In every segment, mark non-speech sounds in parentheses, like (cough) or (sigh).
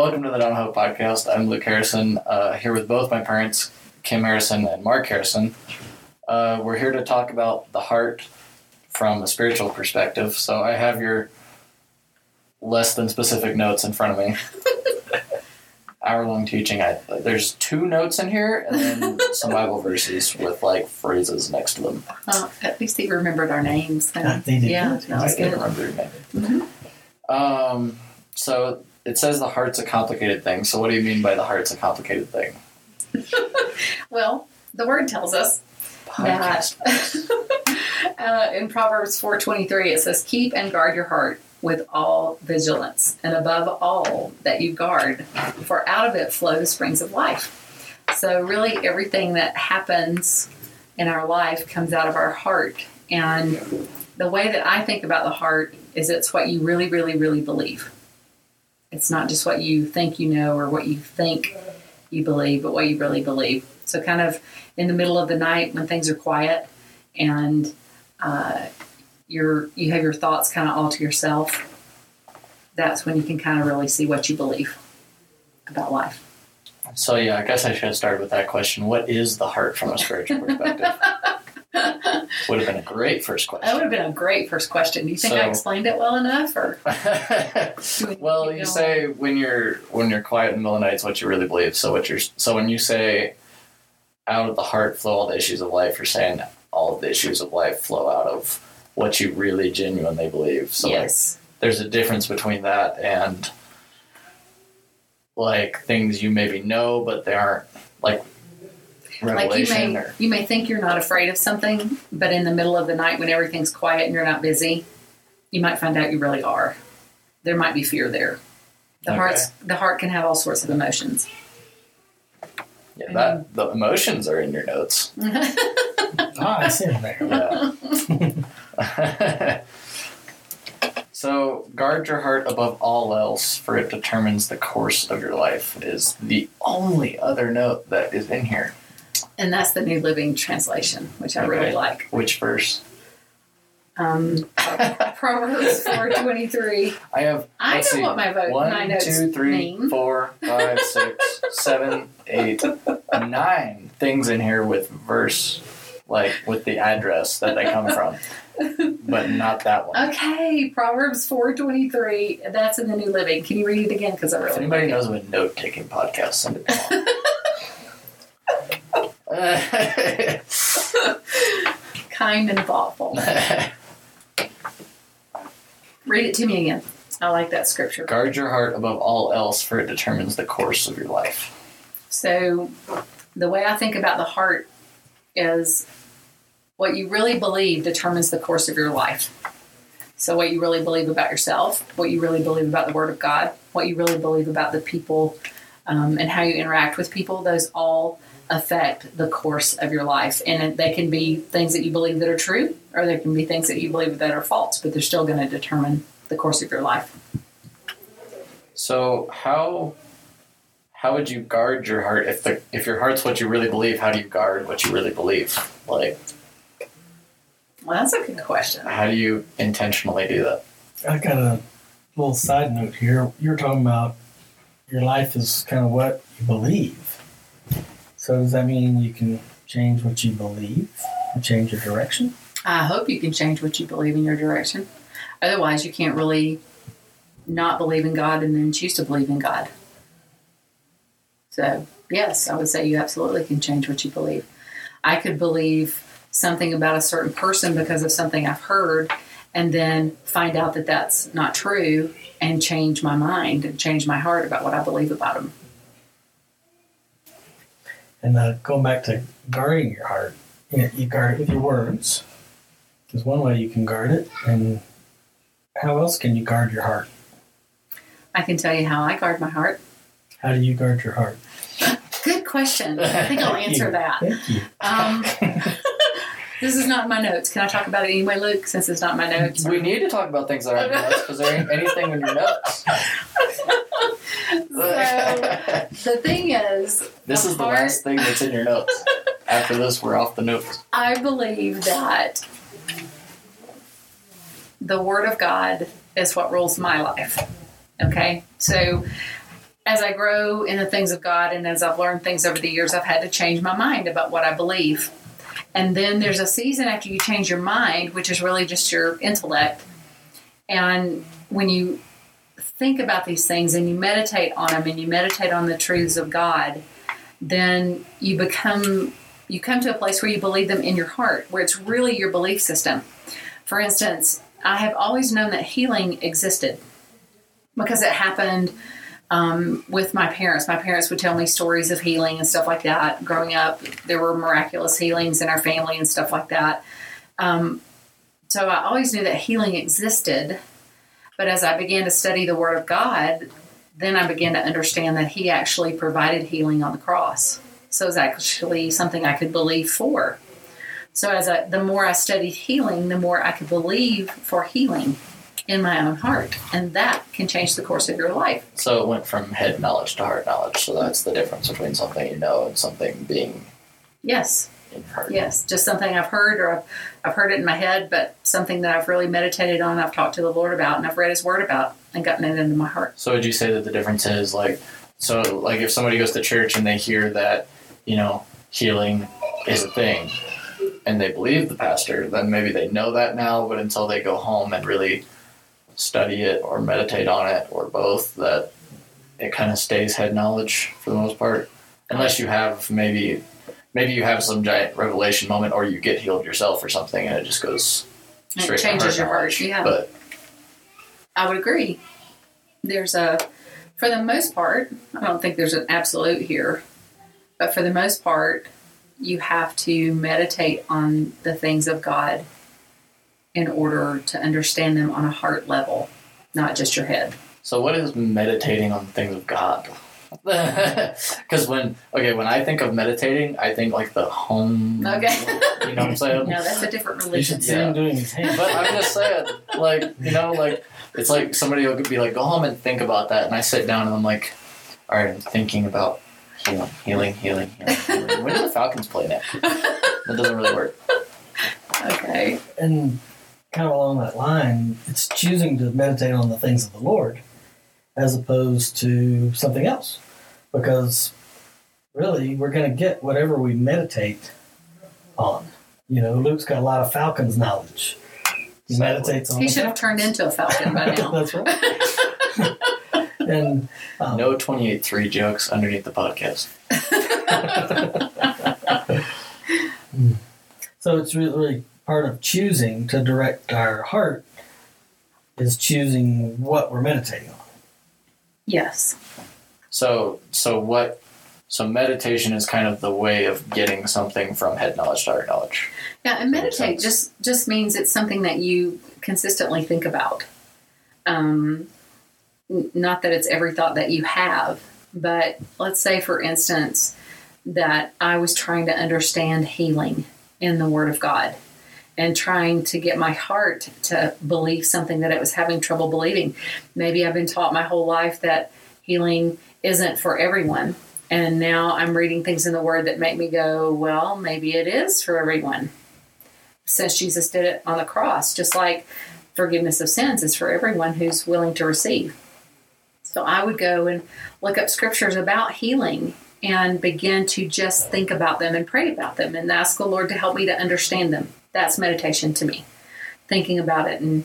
Welcome to the Donahoe Podcast. I'm Luke Harrison, uh, here with both my parents, Kim Harrison and Mark Harrison. Uh, we're here to talk about the heart from a spiritual perspective. So I have your less than specific notes in front of me. (laughs) Hour long teaching. I, there's two notes in here and then some (laughs) Bible verses with like phrases next to them. Uh, at least he remembered our names. They did yeah, good. that I was didn't remember your name. Um, so it says the heart's a complicated thing. So what do you mean by the heart's a complicated thing? (laughs) Well, the word tells us Podcast. (laughs) uh, in Proverbs 4:23 it says, "Keep and guard your heart with all vigilance, and above all that you guard, for out of it flow the springs of life." So really, everything that happens in our life comes out of our heart, and the way that I think about the heart is it's what you really, really, really believe. It's not just what you think you know or what you think you believe, but what you really believe. So, kind of in the middle of the night when things are quiet and uh, you're you have your thoughts kind of all to yourself, that's when you can kind of really see what you believe about life. So yeah, I guess I should have started with that question. What is the heart from a spiritual perspective? (laughs) (laughs) Would have been a great first question. That would have been a great first question. Do you think I explained it well enough, or (laughs) well, you say when you're when you're quiet in the middle of the night, it's what you really believe. So what you're so when you say out of the heart flow all the issues of life, you're saying all of the issues of life flow out of what you really genuinely believe. So like, yes, there's a difference between that and like things you maybe know but they aren't like like you may or you may think you're not afraid of something, but in the middle of the night when everything's quiet and you're not busy, you might find out you really are. There might be fear there. The Okay. heart's the heart can have all sorts of emotions. yeah, that the emotions are in your notes (laughs) Ah, I see him there. yeah (laughs) so guard your heart above all else for it determines the course of your life is the only other note that is in here And that's the New Living Translation, which I Okay. really like. which verse Um, Proverbs (laughs) four twenty three. I have. I know see, what my vote- One, my notes two, three, mean. four, five, six, seven, eight, (laughs) nine things in here with verse, like with the address that they come from, but not that one. Okay, Proverbs four twenty three. That's in the New Living. Can you read it again? Because I If really anybody like knows of a note taking podcast, send it. (laughs) (laughs) kind and thoughtful. read it to me again. I like that scripture. Guard your heart above all else, for it determines the course of your life. So, the way I think about the heart is what you really believe determines the course of your life. So, what you really believe about yourself, what you really believe about the Word of God, what you really believe about the people, um, and how you interact with people, those all affect the course of your life. And they can be things that you believe that are true, or there can be things that you believe that are false, but they're still going to determine the course of your life. So how how would you guard your heart if the if your heart's what you really believe? How do you guard what you really believe? Like Well, that's a good question. how do you intentionally do that? I got a little side note here. You're talking about your life is kind of what you believe. So does that mean you can change what you believe and change your direction? I hope you can change what you believe in your direction. Otherwise, you can't really not believe in God and then choose to believe in God. So, yes, I would say you absolutely can change what you believe. I could believe something about a certain person because of something I've heard and then find out that that's not true and change my mind and change my heart about what I believe about them. And uh, going back to guarding your heart, you, know, you guard it with your words. There's one way you can guard it, and how else can you guard your heart? I can tell you how I guard my heart. How do you guard your heart? (laughs) Good question. I think I'll answer that. Thank you. Um, (laughs) this is not in my notes. Can I talk about it anyway, Luke? Since it's not in my notes. We need to talk about things that are in your notes because there ain't anything in your notes. So the thing is, this is the last thing that's in your notes. After this, we're off the notes. I believe that the Word of God is what rules my life. Okay, so as I grow in the things of God and as I've learned things over the years, I've had to change my mind about what I believe. And then there's a season after you change your mind, which is really just your intellect. And when you think about these things and you meditate on them and you meditate on the truths of God, then you become you come to a place where you believe them in your heart, where it's really your belief system. For instance, I have always known that healing existed because it happened um, with my parents. My parents would tell me stories of healing and stuff like that. Growing up, there were miraculous healings in our family and stuff like that. Um, so I always knew that healing existed. But as I began to study the Word of God, then I began to understand that He actually provided healing on the cross. So it's actually something I could believe for. So as I, the more I studied healing, the more I could believe for healing in my own heart, and that can change the course of your life. So it went from head knowledge to heart knowledge. So that's the difference between something you know and something being Yes, in yes, just something I've heard or I've, I've heard it in my head, but something that I've really meditated on, I've talked to the Lord about, and I've read His Word about, and gotten it into my heart. So would you say that the difference is like, so like if somebody goes to church and they hear that, you know, healing is a thing, and they believe the pastor, then maybe they know that now, but until they go home and really study it or meditate on it or both, that it kind of stays head knowledge for the most part, unless you have maybe. Maybe you have some giant revelation moment, or you get healed yourself or something, and it just goes it straight to changes your heart, yeah. But I would agree. There's a, for the most part, I don't think there's an absolute here, but for the most part, you have to meditate on the things of God in order to understand them on a heart level, not just your head. So what is meditating on the things of God? (laughs) Because when okay, when I think of meditating, I think like the home. Okay. You know what I'm saying? (laughs) No, that's a different religion. You religion. should see him doing his hand. But I'm just saying, like you know, like it's like somebody will be like, go home and think about that, and I sit down and I'm like, all right, I'm thinking about healing, healing, healing, healing. healing. When do the Falcons play next? That doesn't really work. (laughs) Okay. and kind of along that line, it's choosing to meditate on the things of the Lord as opposed to something else. Because really, we're going to get whatever we meditate on. You know, Luke's got a lot of Falcons knowledge. He meditates on He should have turned into a falcon by (laughs) now. That's right. (laughs) and um, No 28-3 jokes underneath the podcast. (laughs) So it's really, really part of choosing to direct our heart is choosing what we're meditating on. yes. So so what? So meditation is kind of the way of getting something from head knowledge to heart knowledge. Yeah, and meditate just just means it's something that you consistently think about. Um, not that it's every thought that you have, but let's say, for instance, that I was trying to understand healing in the Word of God and trying to get my heart to believe something that it was having trouble believing. Maybe I've been taught my whole life that healing isn't for everyone. And now I'm reading things in the Word that make me go, well, maybe it is for everyone since Jesus did it on the cross, just like forgiveness of sins is for everyone who's willing to receive. So I would go and look up scriptures about healing and begin to just think about them and pray about them and ask the Lord to help me to understand them. That's meditation to me. Thinking about it and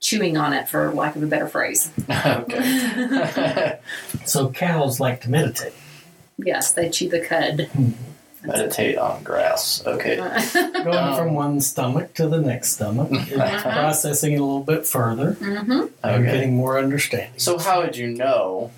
chewing on it, for lack of a better phrase. (laughs) okay. (laughs) So cows like to meditate. Yes, they chew the cud. Meditate on grass. Okay. (laughs) Going Um, from one stomach to the next stomach, it's processing it a little bit further hmm and Okay. getting more understanding. So how would you know?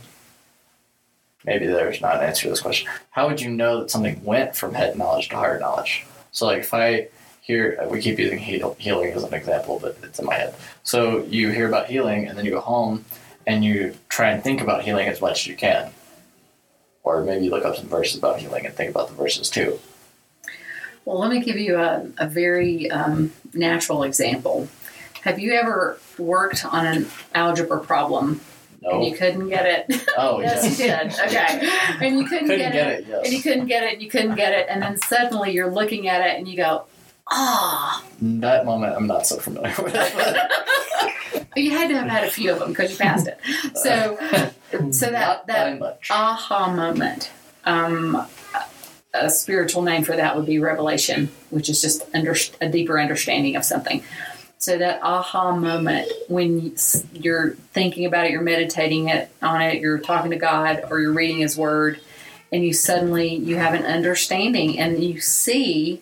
Maybe there's not an answer to this question. How would you know that something went from head knowledge to heart knowledge? So like if I hear, we keep using heal, healing as an example, but it's in my head. So you hear about healing, and then you go home and you try and think about healing as much as you can, or maybe look up some verses about healing and think about the verses too. Well, let me give you a, a very um, natural example. Have you ever worked on an algebra problem and you couldn't get it? (laughs) Oh yes, yes. you did. Okay. And you couldn't, Couldn't get, get it. it. Yes. And you couldn't get it, and you couldn't get it, and then suddenly you're looking at it and you go, ah. That moment I'm not so familiar with. (laughs) You had to have had a few of them because you passed it. So, so that that aha moment. Um, a spiritual name for that would be revelation, which is just under, a deeper understanding of something. So that aha moment when you're thinking about it, you're meditating it on it, you're talking to God, or you're reading His Word, and you suddenly you have an understanding, and you see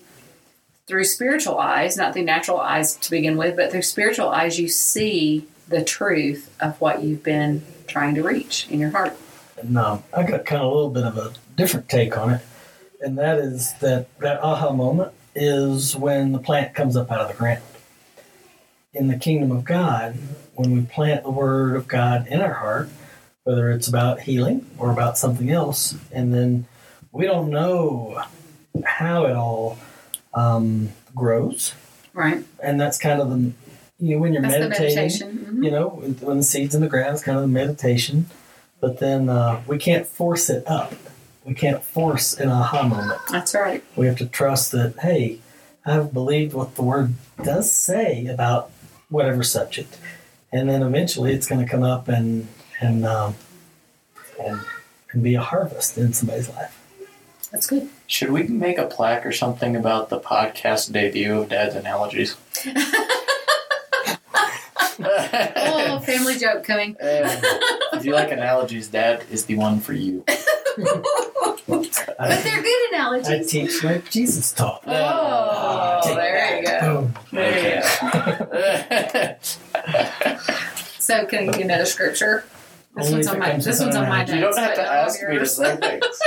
through spiritual eyes, not through natural eyes to begin with, but through spiritual eyes, you see the truth of what you've been trying to reach in your heart. And um, I got kind of a little bit of a different take on it, and that is that that aha moment is when the plant comes up out of the ground. In the kingdom of God, when we plant the word of God in our heart, whether it's about healing or about something else, and then we don't know how it all um, grows, Right. and that's kind of the you know when you're That's meditating. Mhm. you know, when the seeds in the ground is kind of the meditation, but then uh, we can't force it up. We can't force an aha moment. That's right. We have to trust that, hey, I've believed what the word does say about whatever subject, and then eventually it's going to come up and and um, and and be a harvest in somebody's life. That's good. Should we make a plaque or something about the podcast debut of Dad's analogies? (laughs) (laughs) Oh, family joke coming. (laughs) Uh, if you like analogies, Dad is the one for you. But I, they're good analogies. I teach like Jesus taught. Oh, Take there you go. Boom. There you go. So, can I give you another scripture? This Only one's on my. This one's on my analogy. you don't have to ask me to say things.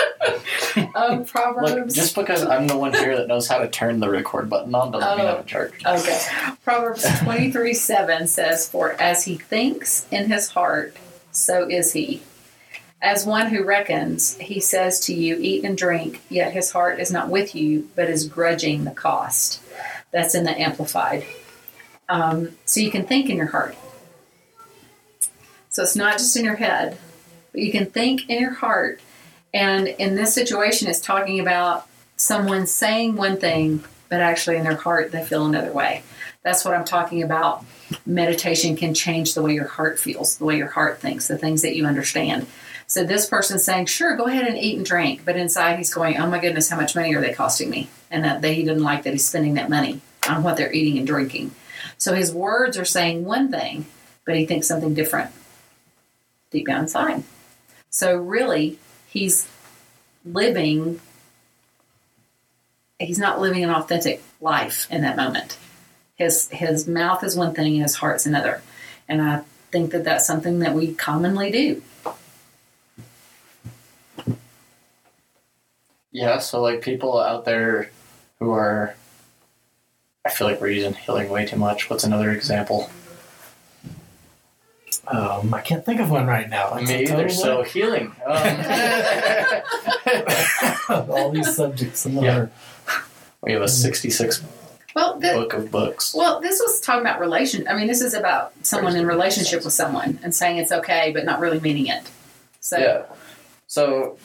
(laughs) Um, Look, Proverbs. just because I'm the one here that knows how to turn the record button on doesn't mean I'm in charge. Okay. Proverbs (laughs) 23 7 says, For as he thinks in his heart, so is he. As one who reckons, he says to you, Eat and drink, yet his heart is not with you, but is grudging the cost. That's in the Amplified. Um, so you can think in your heart. So it's not just in your head, but you can think in your heart. And in this situation, it's talking about someone saying one thing, but actually in their heart, they feel another way. That's what I'm talking about. Meditation can change the way your heart feels, the way your heart thinks, the things that you understand. So this person's saying, "Sure, go ahead and eat and drink," but inside he's going, "Oh my goodness, how much money are they costing me?" And that they, he didn't like that he's spending that money on what they're eating and drinking. So his words are saying one thing, but he thinks something different deep down inside. So really, he's living. He's not living an authentic life in that moment. His his mouth is one thing and his heart's another, and I think that that's something that we commonly do. Yeah, so like people out there who are, I feel like we're using healing way too much. What's another example? Um, I can't think of one right now. It's a Me either. total So healing. (laughs) Um, (laughs) all these subjects and Yeah. we have a 66 Well, the, book of books. well, this was talking about relation. I mean, this is about someone in relationship with someone and saying it's okay, but not really meaning it. So Yeah. So,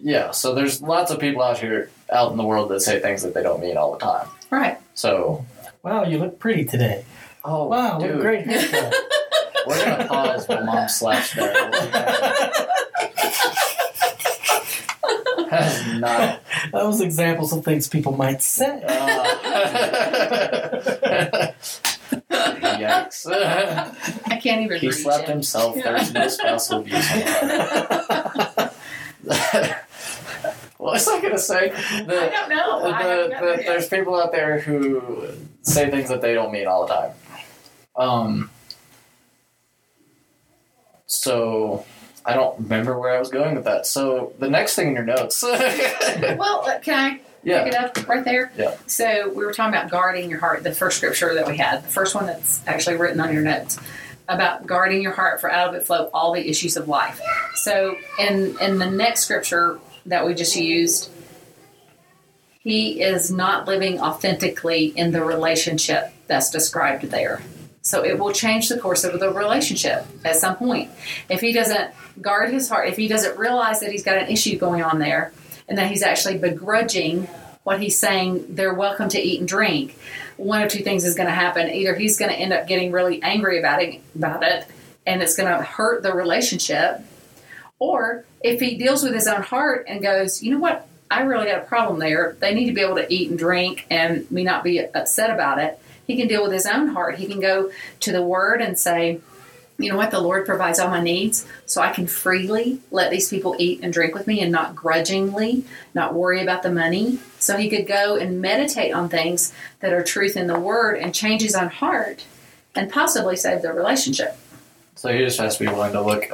yeah. So there's lots of people out here, out in the world, that say things that they don't mean all the time. right. So, Wow, you look pretty today. oh Wow, what a great haircut. (laughs) we're gonna pause while mom slaps there. That's not. Those examples of things people might say. Uh, (laughs) yikes. I can't even he reach slapped it. himself. There's no spousal abuse on (laughs) what was I gonna say? I don't know. I the, haven't the, there's people out there who say things that they don't mean all the time. Um. So I don't remember where I was going with that. So the next thing in your notes. (laughs) Well, uh, can I yeah. pick it up right there? Yeah. So we were talking about guarding your heart, the first scripture that we had, the first one that's actually written on your notes about guarding your heart for out of it flow all the issues of life. So in in the next scripture that we just used, he is not living authentically in the relationship that's described there. So it will change the course of the relationship at some point. If he doesn't guard his heart, if he doesn't realize that he's got an issue going on there, and that he's actually begrudging what he's saying they're welcome to eat and drink, one of two things is going to happen. Either he's going to end up getting really angry about it, about it, and it's going to hurt the relationship, or if he deals with his own heart and goes, you know what, I really got a problem there. They need to be able to eat and drink and me not be upset about it. He can deal with his own heart. He can go to the Word and say, you know what, the Lord provides all my needs, so I can freely let these people eat and drink with me and not grudgingly, not worry about the money. So he could go and meditate on things that are truth in the Word and change his own heart and possibly save the relationship. So he just has to be willing to look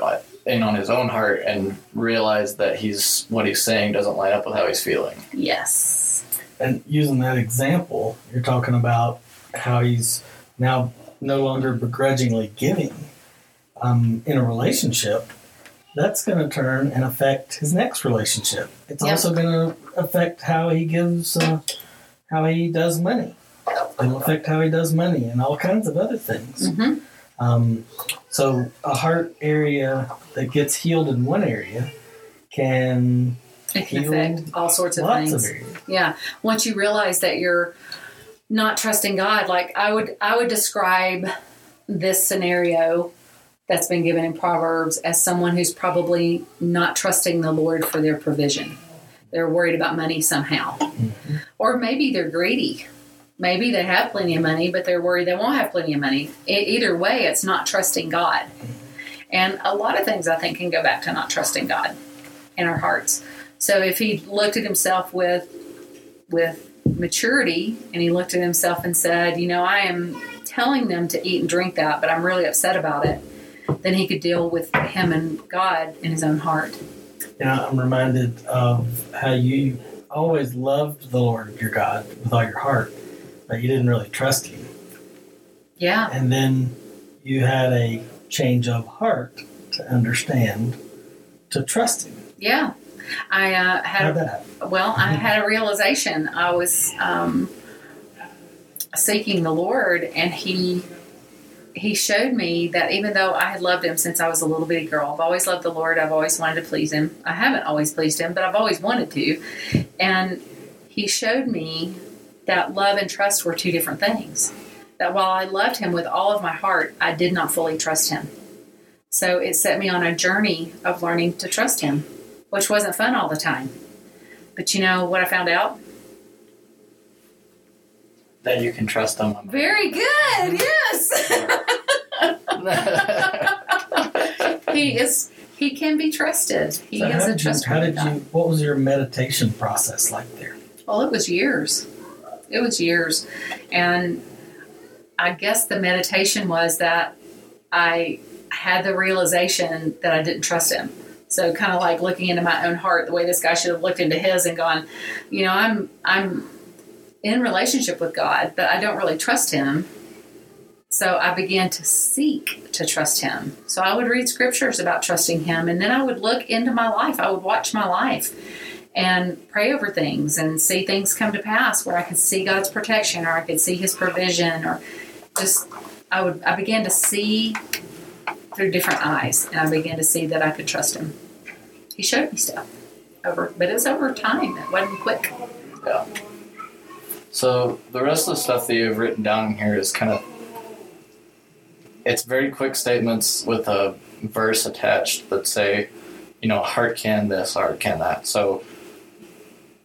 in on his own heart and realize that he's what he's saying doesn't line up with how he's feeling. Yes. And using that example, you're talking about how he's now no longer begrudgingly giving um, in a relationship. That's going to turn and affect his next relationship. It's Yep. also going to affect how he gives, uh, how he does money. It'll affect how he does money and all kinds of other things. hmm Um, so a heart area that gets healed in one area can can Heal affect all sorts of lots things. of areas. Yeah. Once you realize that you're not trusting God, like I would I would describe this scenario that's been given in Proverbs as someone who's probably not trusting the Lord for their provision. They're worried about money somehow. Mm-hmm. Or maybe they're greedy. Maybe they have plenty of money, but they're worried they won't have plenty of money. E- either way, it's not trusting God. And a lot of things I think can go back to not trusting God in our hearts. So if he looked at himself with with maturity and he looked at himself and said, you know, I am telling them to eat and drink that, but I'm really upset about it, then he could deal with him and God in his own heart. Yeah, I'm reminded of how you always loved the Lord your God with all your heart, but you didn't really trust Him. Yeah. And then you had a change of heart to understand, to trust Him. Yeah. I uh, had that well, I had a realization. I was um, seeking the Lord, and He He showed me that even though I had loved Him since I was a little bitty girl, I've always loved the Lord. I've always wanted to please Him. I haven't always pleased Him, but I've always wanted to. And He showed me that love and trust were two different things. That while I loved Him with all of my heart, I did not fully trust Him. So it set me on a journey of learning to trust Him, which wasn't fun all the time. But you know what I found out? That you can trust them. Very good. Yes. (laughs) he is. He can be trusted. He So is a you, how did you? What was your meditation process like there? Well, it was years. It was years, and I guess the meditation was that I had the realization that I didn't trust him. So kind of like looking into my own heart, the way this guy should have looked into his and gone, you know, I'm I'm in relationship with God, but I don't really trust him. So I began to seek to trust him. So I would read scriptures about trusting him, and then I would look into my life. I would watch my life and pray over things and see things come to pass where I could see God's protection or I could see his provision or just I would I began to see through different eyes and I began to see that I could trust him. He showed me stuff over but it was over time. It wasn't quick. Yeah. So the rest of the stuff that you've written down here is kind of it's very quick statements with a verse attached that say, you know, heart can this, heart can that. So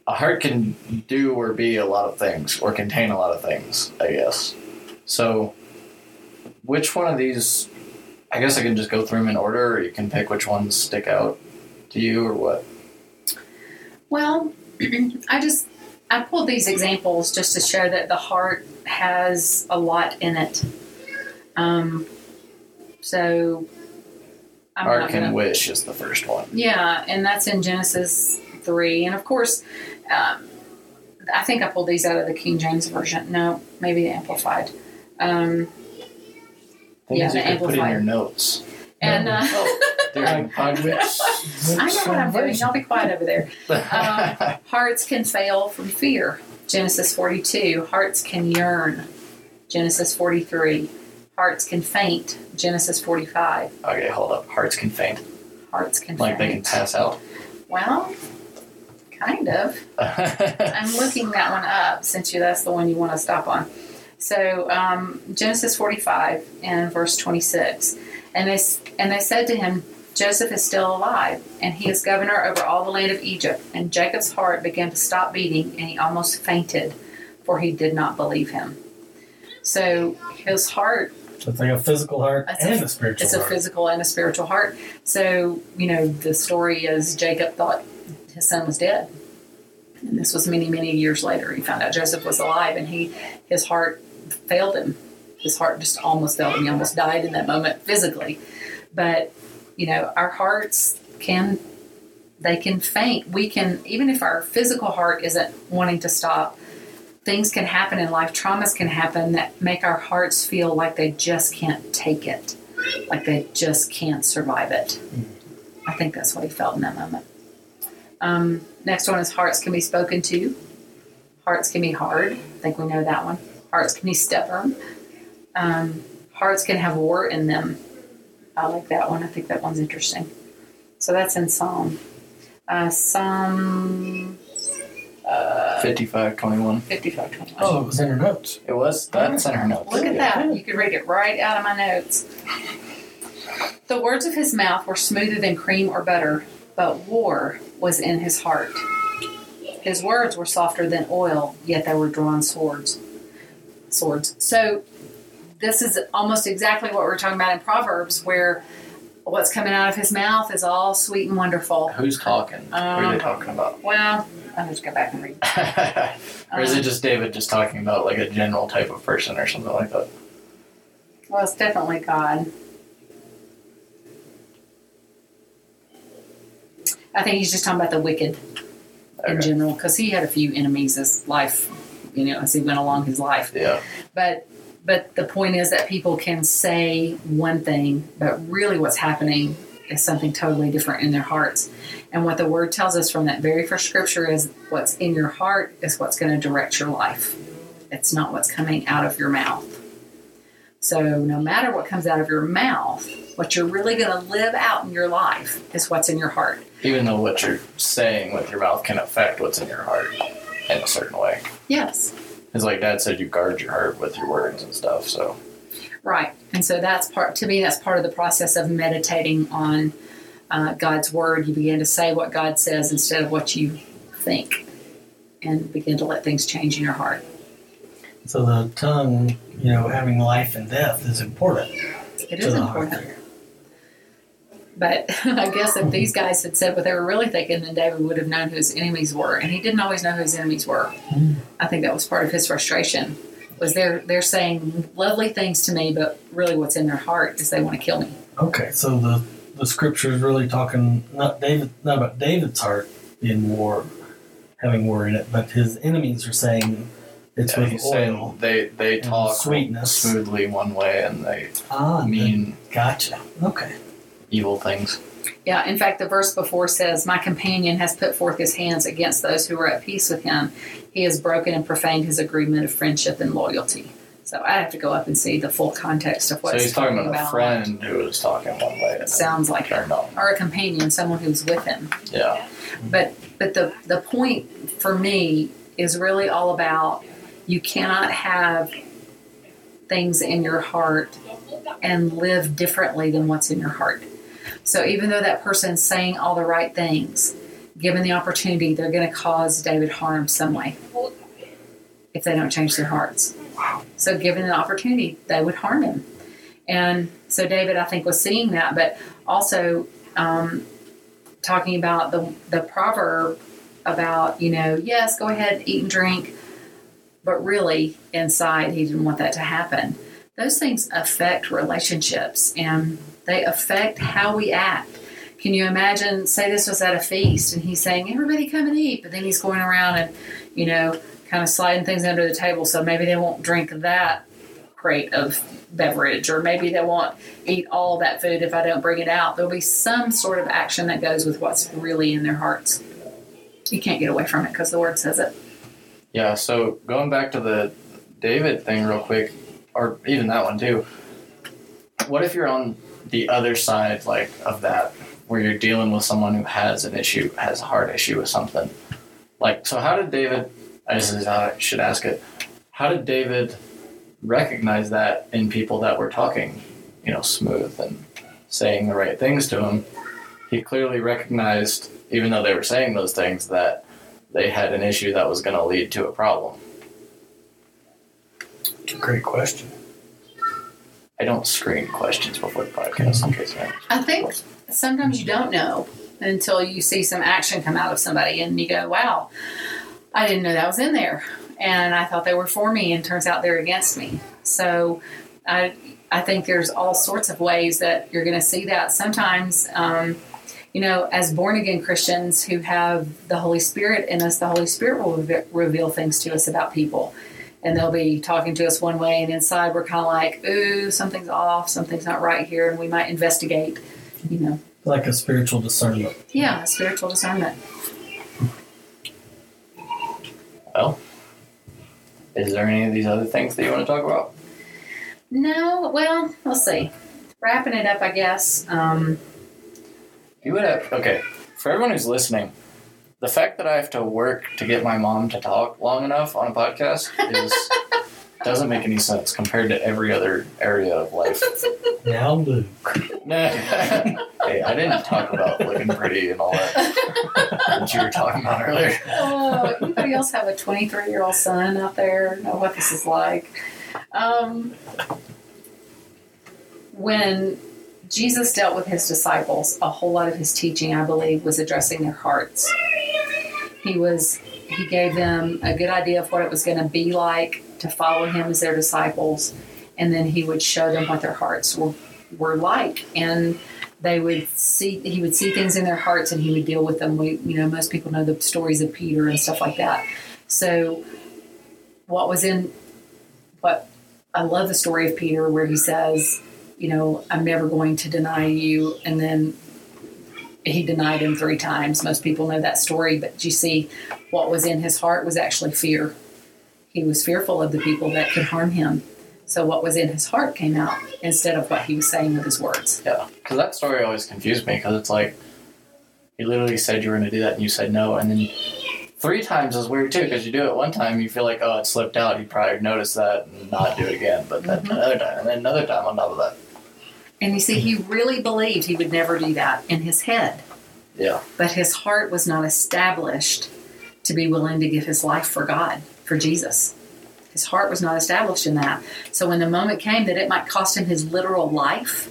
a heart can do or be a lot of things or contain a lot of things, I guess. So which one of these I guess I can just go through them in order or you can pick which ones stick out to you or what. Well, (clears throat) I just I pulled these examples just to show that the heart has a lot in it. Um, so I'm Heart can gonna, wish is the first one. yeah, and that's in Genesis three, and of course, um, I think I pulled these out of the King James version. No, maybe the Amplified. Um, Thing Yeah, is, you the could put in your notes. and uh, during (laughs) podcast. I know what I'm doing. Y'all be quiet over there. Um, (laughs) hearts can fail from fear. Genesis 42. Hearts can yearn. Genesis 43. Hearts can faint. Genesis 45. okay, hold up. Hearts can faint. Hearts can Like they can pass out. Well, kind of. (laughs) I'm looking that one up since you that's the one you want to stop on. So um, Genesis 45 and verse 26. And they, and they said to him, Joseph is still alive, and he is governor over all the land of Egypt. And Jacob's heart began to stop beating, and he almost fainted, for he did not believe him. So his heart So it's like a physical heart and a- a, spiritual it's a physical and a spiritual heart. So, you know, the story is Jacob thought his son was dead. And this was many, many years later. He found out Joseph was alive and he his heart failed him. His heart just almost failed him. He almost died in that moment physically. But, you know, our hearts can they can faint. We can even if our physical heart isn't wanting to stop, things can happen in life, traumas can happen that make our hearts feel like they just can't take it, like they just can't survive it. I think that's what he felt in that moment. Um, next one is hearts can be spoken to. Hearts can be hard. I think we know that one. Hearts can be stubborn. Um, hearts can have war in them. I like that one. I think that one's interesting. So that's in Psalm. Uh, Psalm uh, 55 21. 55 21. oh, it was in her notes. It was? That's in her notes. Look at that. You could read it right out of my notes. The words of his mouth were smoother than cream or butter, but war was in his heart. His words were softer than oil, yet they were drawn swords. Swords. So this is almost exactly what we we're talking about in Proverbs, where what's coming out of his mouth is all sweet and wonderful. Who's talking? Who are Um, they talking about? Well, I'll just go back and read. (laughs) or is Um, it just David just talking about like a general type of person or something like that? Well, it's definitely God. I think he's just talking about the wicked in general because he had a few enemies as life, you know, as he went along his life. Yeah. But but the point is that people can say one thing, but really what's happening is something totally different in their hearts. And what the word tells us from that very first scripture is what's in your heart is what's going to direct your life. It's not what's coming out of your mouth. So no matter what comes out of your mouth, what you're really going to live out in your life is what's in your heart. Even though what you're saying with your mouth can affect what's in your heart in a certain way. Yes. It's like Dad said, you guard your heart with your words and stuff. So Right. And so that's part, to me, that's part of the process of meditating on uh, God's word. You begin to say what God says instead of what you think and begin to let things change in your heart. So the tongue, you know, having life and death is important. It to the heart important. there. But (laughs) I guess if these guys had said what they were really thinking, then David would have known who his enemies were. And he didn't always know who his enemies were. I think that was part of his frustration. Was they're they're saying lovely things to me, but really what's in their heart is they want to kill me. Okay, so the the scripture is really talking not David, not about David's heart in war, having war in it, but his enemies are saying it's yeah, with he's oil. saying they they and talk sweetness. smoothly one way and they ah, mean gotcha. Okay. Evil things. Yeah, in fact, the verse before says, My companion has put forth his hands against those who are at peace with him. He has broken and profaned his agreement of friendship and loyalty. So I have to go up and see the full context of what so it's he's talking about, a friend who was talking one way and Sounds like it. on. Or a companion, someone who's with him. Yeah. But but the the point for me is really all about you cannot have things in your heart and live differently than what's in your heart. So even though that person's saying all the right things, given the opportunity, they're going to cause David harm some way if they don't change their hearts. So given the opportunity, they would harm him. And so David, I think, was seeing that, but also um, talking about the the proverb about you know yes, go ahead, eat and drink, but really inside he didn't want that to happen. Those things affect relationships and they affect how we act. Can you imagine? Say this was at a feast and he's saying, "Everybody come and eat," but then he's going around and you know kind of sliding things under the table so maybe they won't drink that crate of beverage or maybe they won't eat all that food if I don't bring it out. There'll be some sort of action that goes with what's really in their hearts. You can't get away from it because the word says it. Yeah, so going back to the David thing real quick, or even that one too. What if you're on the other side like of that where you're dealing with someone who has an issue, has a heart issue with something? Like so how did David I should ask it. How did David recognize that in people that were talking, you know, smooth and saying the right things to him. He clearly recognized, even though they were saying those things, that they had an issue that was going to lead to a problem. Great question. I don't screen questions before the podcast in case I I think sometimes you don't know until you see some action come out of somebody and you go, wow, I didn't know that was in there. And I thought they were for me, and turns out they're against me. So I, I think there's all sorts of ways that you're going to see that. Sometimes, um, you know, as born again Christians who have the Holy Spirit in us, the Holy Spirit will reve- reveal things to us about people. And they'll be talking to us one way, and inside we're kind of like, ooh, something's off, something's not right here, and we might investigate, you know. Like a spiritual discernment. Yeah, a spiritual discernment. Well, is there any of these other things that you want to talk about? No, well, let's see. Wrapping it up, I guess. Um, You would have okay. For everyone who's listening, the fact that I have to work to get my mom to talk long enough on a podcast is (laughs) doesn't make any sense compared to every other area of life. (laughs) Now, Luke. (laughs) Hey, I didn't talk about looking pretty and all that that you were talking about earlier. oh, anybody else have a 23 year old son out there? Know what this is like? Um, when Jesus dealt with his disciples, a whole lot of his teaching, I believe, was addressing their hearts. He was he gave them a good idea of what it was going to be like to follow him as their disciples, and then he would show them what their hearts were were like, and they would see he would see things in their hearts, and he would deal with them. We you know most people know the stories of Peter and stuff like that. So, what was in what I love the story of Peter where he says, you know, I'm never going to deny you, and then he denied him three times. Most people know that story, but you see, what was in his heart was actually fear. He was fearful of the people that could harm him. So what was in his heart came out instead of what he was saying with his words. Yeah, because that story always confused me because it's like he literally said you were going to do that and you said no, and then three times is weird too because you do it one time you feel like oh it slipped out you probably notice that and not do it again, but then Mhm. another time and then another time on top of that. And you see, he mm-hmm. really believed he would never do that in his head, Yeah, but his heart was not established to be willing to give his life for God, for Jesus. His heart was not established in that. So when the moment came that it might cost him his literal life,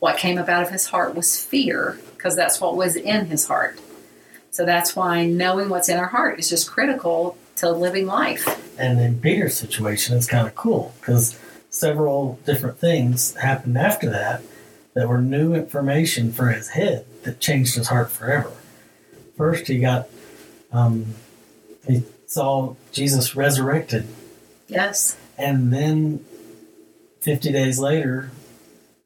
what came up out of his heart was fear, because that's what was in his heart. So that's why knowing what's in our heart is just critical to living life. And in Peter's situation, it's kind of cool because several different things happened after that that were new information for his head that changed his heart forever. First, he got, um, he saw Jesus resurrected, Yes. and then 50 days later,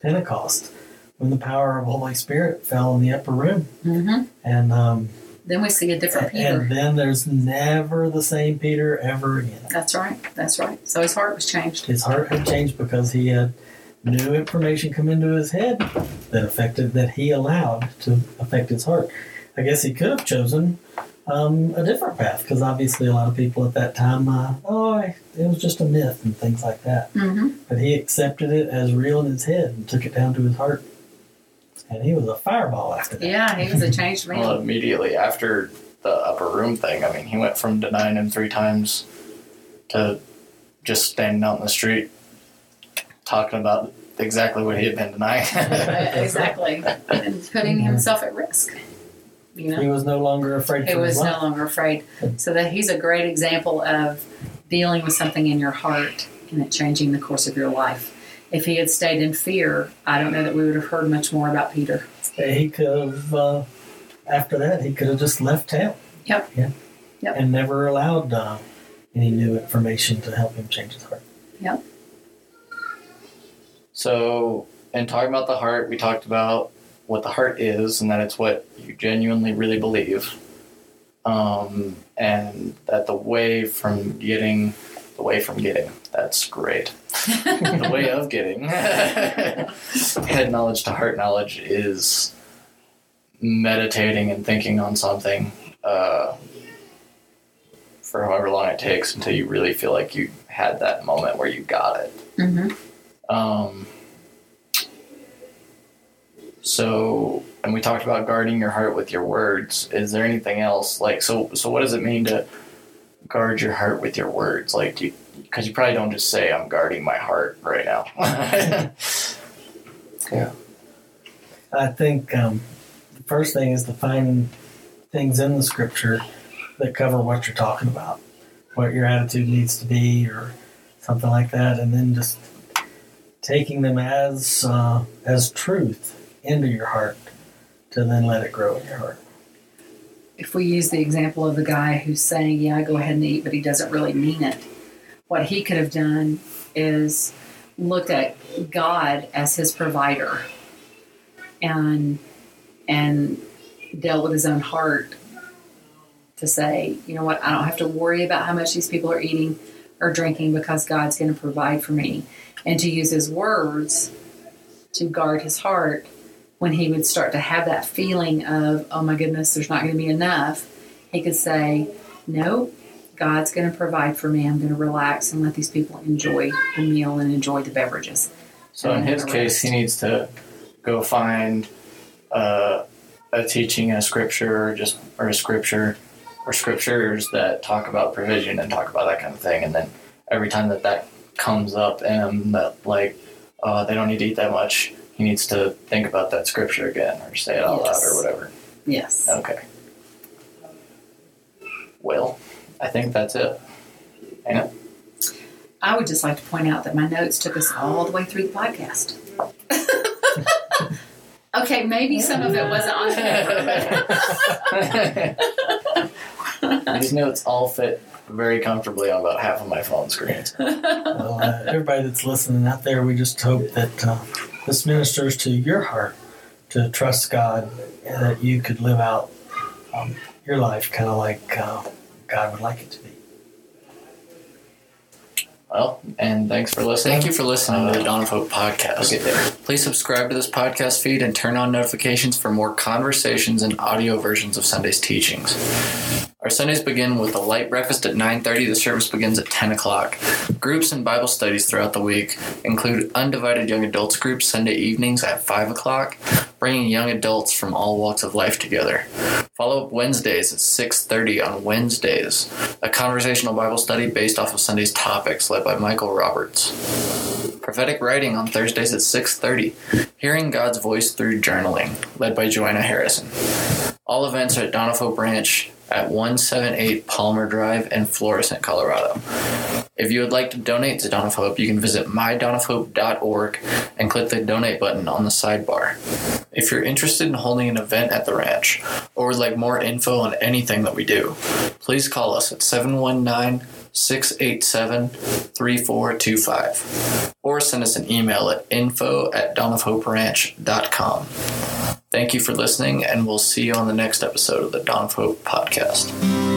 Pentecost, when the power of the Holy Spirit fell in the upper room. hmm And, um, Then we see a different Peter. and then there's never the same Peter ever again. That's right. That's right. So his heart was changed. His heart had changed because he had new information come into his head that affected that he allowed to affect his heart. I guess he could have chosen um, a different path because obviously a lot of people at that time, uh, oh, it was just a myth and things like that. hmm But he accepted it as real in his head and took it down to his heart, and he was a fireball after that. Yeah, he was a changed man. well immediately after the upper room thing, I mean he went from denying him three times to just standing out in the street talking about exactly what he had been denying. (laughs) (laughs) exactly. And putting himself at risk. You know, He was no longer afraid he was no longer afraid. So that he's a great example of dealing with something in your heart and it changing the course of your life. If he had stayed in fear, I don't know that we would have heard much more about Peter. He could have, uh, after that, he could have just left town. Yep. Yeah. Yep. And never allowed uh, any new information to help him change his heart. Yep. So, in talking about the heart, we talked about what the heart is and that it's what you genuinely really believe. Um, and that the way from getting, the way from getting, that's great. (laughs) the way of getting (laughs) head knowledge to heart knowledge is meditating and thinking on something uh, for however long it takes until you really feel like you had that moment where you got it. Mm-hmm. Um, so, and we talked about guarding your heart with your words. Is there anything else like so? So, what does it mean to guard your heart with your words? Like, do because you, probably don't just say, "I'm guarding my heart" right now. (laughs) Yeah. I think um, the first thing is to find things in the scripture that cover what you're talking about, what your attitude needs to be, or something like that, and then just taking them as uh, as truth into your heart to then let it grow in your heart. If we use the example of the guy who's saying, "Yeah, go ahead and eat," but he doesn't really mean it, what he could have done is looked at God as his provider and and dealt with his own heart to say, you know what, I don't have to worry about how much these people are eating or drinking because God's going to provide for me. And to use his words to guard his heart when he would start to have that feeling of, oh my goodness, there's not going to be enough, he could say, no, God's going to provide for me. I'm going to relax and let these people enjoy the meal and enjoy the beverages. so, in his case, he needs to go find uh, a teaching, a scripture, or just or a scripture or scriptures that talk about provision and talk about that kind of thing, and then every time that that comes up and that like uh, they don't need to eat that much, he needs to think about that scripture again or say it out Yes. loud or whatever. Yes. Okay. Well, I think that's it. Ain't it? I would just like to point out that my notes took us all the way through the podcast. (laughs) okay, maybe some of it wasn't on paper. These notes all fit very comfortably on about half of my phone screens. Well, uh, everybody that's listening out there, we just hope that uh, this ministers to your heart to trust God and that you could live out um, your life kind of like uh, God would like it to be. Well, and thanks for listening. Thank you for listening to the Dawn of Hope podcast. Okay, there. Please subscribe to this podcast feed and turn on notifications for more conversations and audio versions of Sunday's teachings. Our Sundays begin with a light breakfast at 9.30. The service begins at 10 o'clock. Groups and Bible studies throughout the week include Undivided Young Adults groups Sunday evenings at 5 o'clock, bringing young adults from all walks of life together. Follow up Wednesdays at 6.30 on Wednesdays, a conversational Bible study based off of Sunday's topics led by Michael Roberts. Prophetic Writing on Thursdays at 6.30, Hearing God's Voice Through Journaling, led by Joanna Harrison. All events are at Dawn Branch at 178 Palmer Drive in Florissant, Colorado. If you would like to donate to Dawn of Hope, you can visit mydawnofhope.org and click the donate button on the sidebar. If you're interested in holding an event at the ranch or would like more info on anything that we do, please call us at 719 687 3425 or send us an email at info at dawnofhoperanch.com. Thank you for listening, and we'll see you on the next episode of the Dawn of Hope podcast.